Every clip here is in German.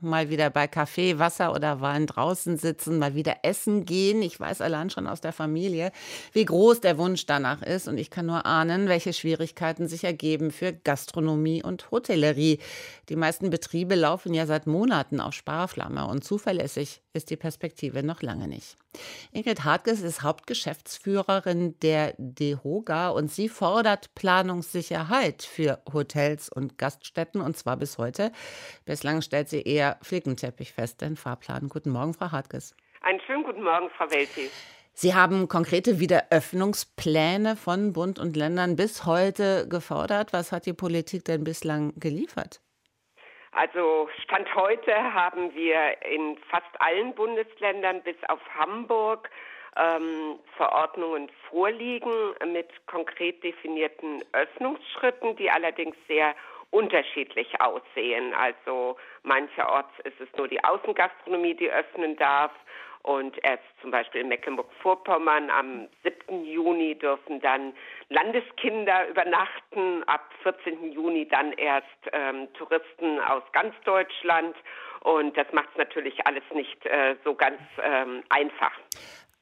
mal wieder bei Kaffee, Wasser oder Wein draußen sitzen, mal wieder essen gehen. Ich weiß allein schon aus der Familie, wie groß der Wunsch danach ist. Und ich kann nur ahnen, welche Schwierigkeiten sich ergeben für Gastronomie und Hotellerie. Die meisten Betriebe laufen ja seit Monaten auf Sparflamme und zuverlässig ist die Perspektive noch lange nicht. Ingrid Hartges ist Hauptgeschäftsführerin der DEHOGA und sie fordert Planungssicherheit für Hotels und Gaststätten und zwar bis heute. Bislang stellt sie eher Flickenteppich fest, den Fahrplan. Guten Morgen, Frau Hartges. Einen schönen guten Morgen, Frau Welti. Sie haben konkrete Wiederöffnungspläne von Bund und Ländern bis heute gefordert. Was hat die Politik denn bislang geliefert? Also Stand heute haben wir in fast allen Bundesländern bis auf Hamburg ähm, Verordnungen vorliegen mit konkret definierten Öffnungsschritten, die allerdings sehr unterschiedlich aussehen. Also mancherorts ist es nur die Außengastronomie, die öffnen darf. Und erst zum Beispiel in Mecklenburg-Vorpommern am 7. Juni dürfen dann Landeskinder übernachten, ab 14. Juni dann erst ähm, Touristen aus ganz Deutschland. Und das macht es natürlich alles nicht äh, so ganz ähm, einfach.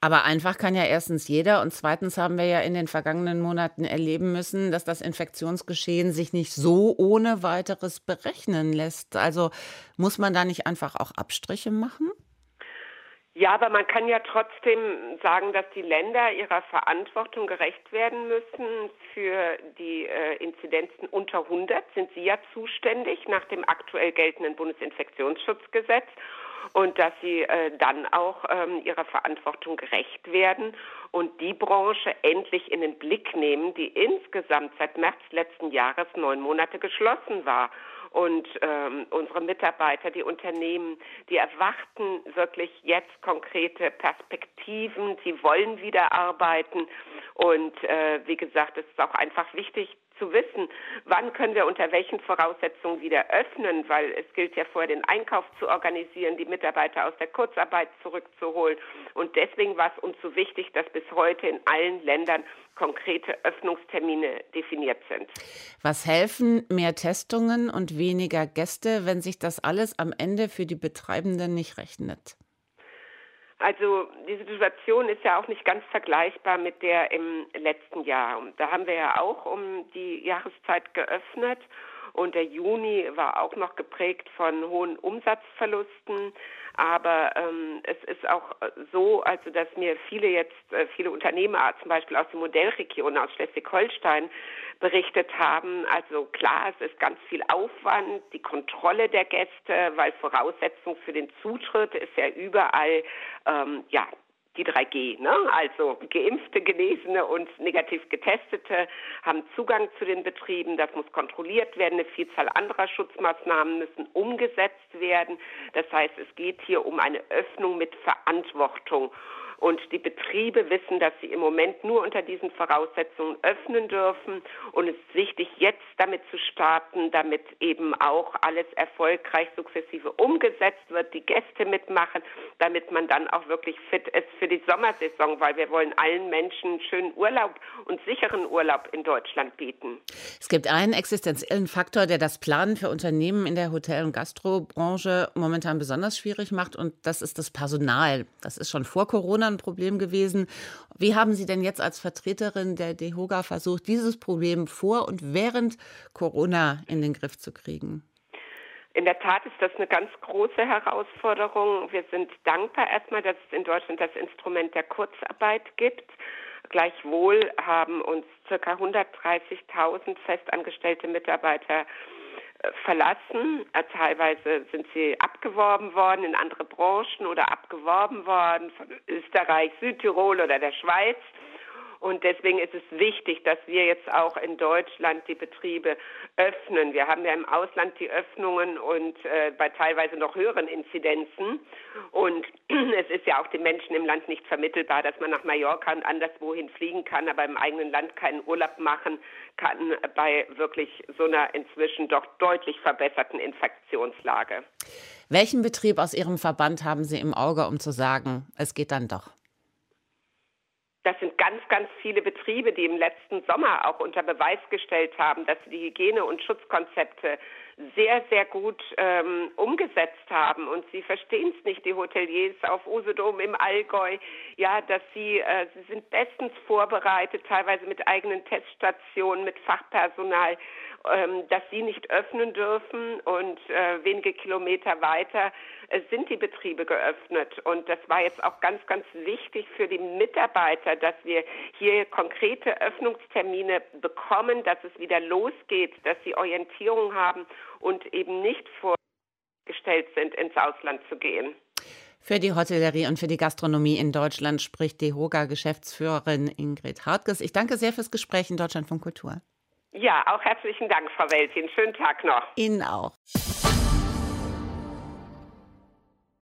Aber einfach kann ja erstens jeder und zweitens haben wir ja in den vergangenen Monaten erleben müssen, dass das Infektionsgeschehen sich nicht so ohne weiteres berechnen lässt. Also muss man da nicht einfach auch Abstriche machen? Ja, aber man kann ja trotzdem sagen, dass die Länder ihrer Verantwortung gerecht werden müssen. Für die äh, Inzidenzen unter 100 sind sie ja zuständig nach dem aktuell geltenden Bundesinfektionsschutzgesetz und dass sie äh, dann auch ähm, ihrer Verantwortung gerecht werden und die Branche endlich in den Blick nehmen, die insgesamt seit März letzten Jahres neun Monate geschlossen war. Und ähm, unsere Mitarbeiter, die Unternehmen, die erwarten wirklich jetzt konkrete Perspektiven. Sie wollen wieder arbeiten. Und äh, wie gesagt, es ist auch einfach wichtig, zu wissen, wann können wir unter welchen Voraussetzungen wieder öffnen, weil es gilt ja vorher den Einkauf zu organisieren, die Mitarbeiter aus der Kurzarbeit zurückzuholen. Und deswegen war es uns so wichtig, dass bis heute in allen Ländern konkrete Öffnungstermine definiert sind. Was helfen mehr Testungen und weniger Gäste, wenn sich das alles am Ende für die Betreibenden nicht rechnet? Also die Situation ist ja auch nicht ganz vergleichbar mit der im letzten Jahr. Da haben wir ja auch um die Jahreszeit geöffnet und der Juni war auch noch geprägt von hohen Umsatzverlusten. Aber ähm, es ist auch so, also dass mir viele jetzt, äh, viele Unternehmer zum Beispiel aus der Modellregion, aus Schleswig-Holstein berichtet haben. Also klar, es ist ganz viel Aufwand, die Kontrolle der Gäste, weil Voraussetzung für den Zutritt ist ja überall ähm, ja die 3G. Ne? Also geimpfte, Genesene und negativ getestete haben Zugang zu den Betrieben. Das muss kontrolliert werden. Eine Vielzahl anderer Schutzmaßnahmen müssen umgesetzt werden. Das heißt, es geht hier um eine Öffnung mit Verantwortung. Und die Betriebe wissen, dass sie im Moment nur unter diesen Voraussetzungen öffnen dürfen. Und es ist wichtig, jetzt damit zu starten, damit eben auch alles erfolgreich sukzessive umgesetzt wird, die Gäste mitmachen, damit man dann auch wirklich fit ist für die Sommersaison, weil wir wollen allen Menschen schönen Urlaub und sicheren Urlaub in Deutschland bieten. Es gibt einen existenziellen Faktor, der das Planen für Unternehmen in der Hotel- und Gastrobranche momentan besonders schwierig macht, und das ist das Personal. Das ist schon vor Corona ein Problem gewesen. Wie haben Sie denn jetzt als Vertreterin der DEHOGA versucht, dieses Problem vor und während Corona in den Griff zu kriegen? In der Tat ist das eine ganz große Herausforderung. Wir sind dankbar erstmal, dass es in Deutschland das Instrument der Kurzarbeit gibt. Gleichwohl haben uns ca. 130.000 festangestellte Mitarbeiter verlassen. Äh, teilweise sind sie abgeworben worden in andere Branchen oder abgeworben worden von Österreich, Südtirol oder der Schweiz. Und deswegen ist es wichtig, dass wir jetzt auch in Deutschland die Betriebe öffnen. Wir haben ja im Ausland die Öffnungen und äh, bei teilweise noch höheren Inzidenzen. Und es ist ja auch den Menschen im Land nicht vermittelbar, dass man nach Mallorca und anderswohin fliegen kann, aber im eigenen Land keinen Urlaub machen kann bei wirklich so einer inzwischen doch deutlich verbesserten Infektionslage. Welchen Betrieb aus Ihrem Verband haben Sie im Auge, um zu sagen, es geht dann doch? Ganz, ganz viele Betriebe, die im letzten Sommer auch unter Beweis gestellt haben, dass sie die Hygiene- und Schutzkonzepte sehr, sehr gut ähm, umgesetzt haben. Und sie verstehen es nicht, die Hoteliers auf Usedom im Allgäu, ja, dass sie, äh, sie sind bestens vorbereitet, teilweise mit eigenen Teststationen, mit Fachpersonal, ähm, dass sie nicht öffnen dürfen und äh, wenige Kilometer weiter äh, sind die Betriebe geöffnet. Und das war jetzt auch ganz, ganz wichtig für die Mitarbeiter, dass wir hier konkrete Öffnungstermine bekommen, dass es wieder losgeht, dass sie Orientierung haben und eben nicht vorgestellt sind, ins Ausland zu gehen. Für die Hotellerie und für die Gastronomie in Deutschland spricht die Hoga-Geschäftsführerin Ingrid Hartges. Ich danke sehr fürs Gespräch in Deutschland von Kultur. Ja, auch herzlichen Dank, Frau Weltin. Schönen Tag noch. Ihnen auch.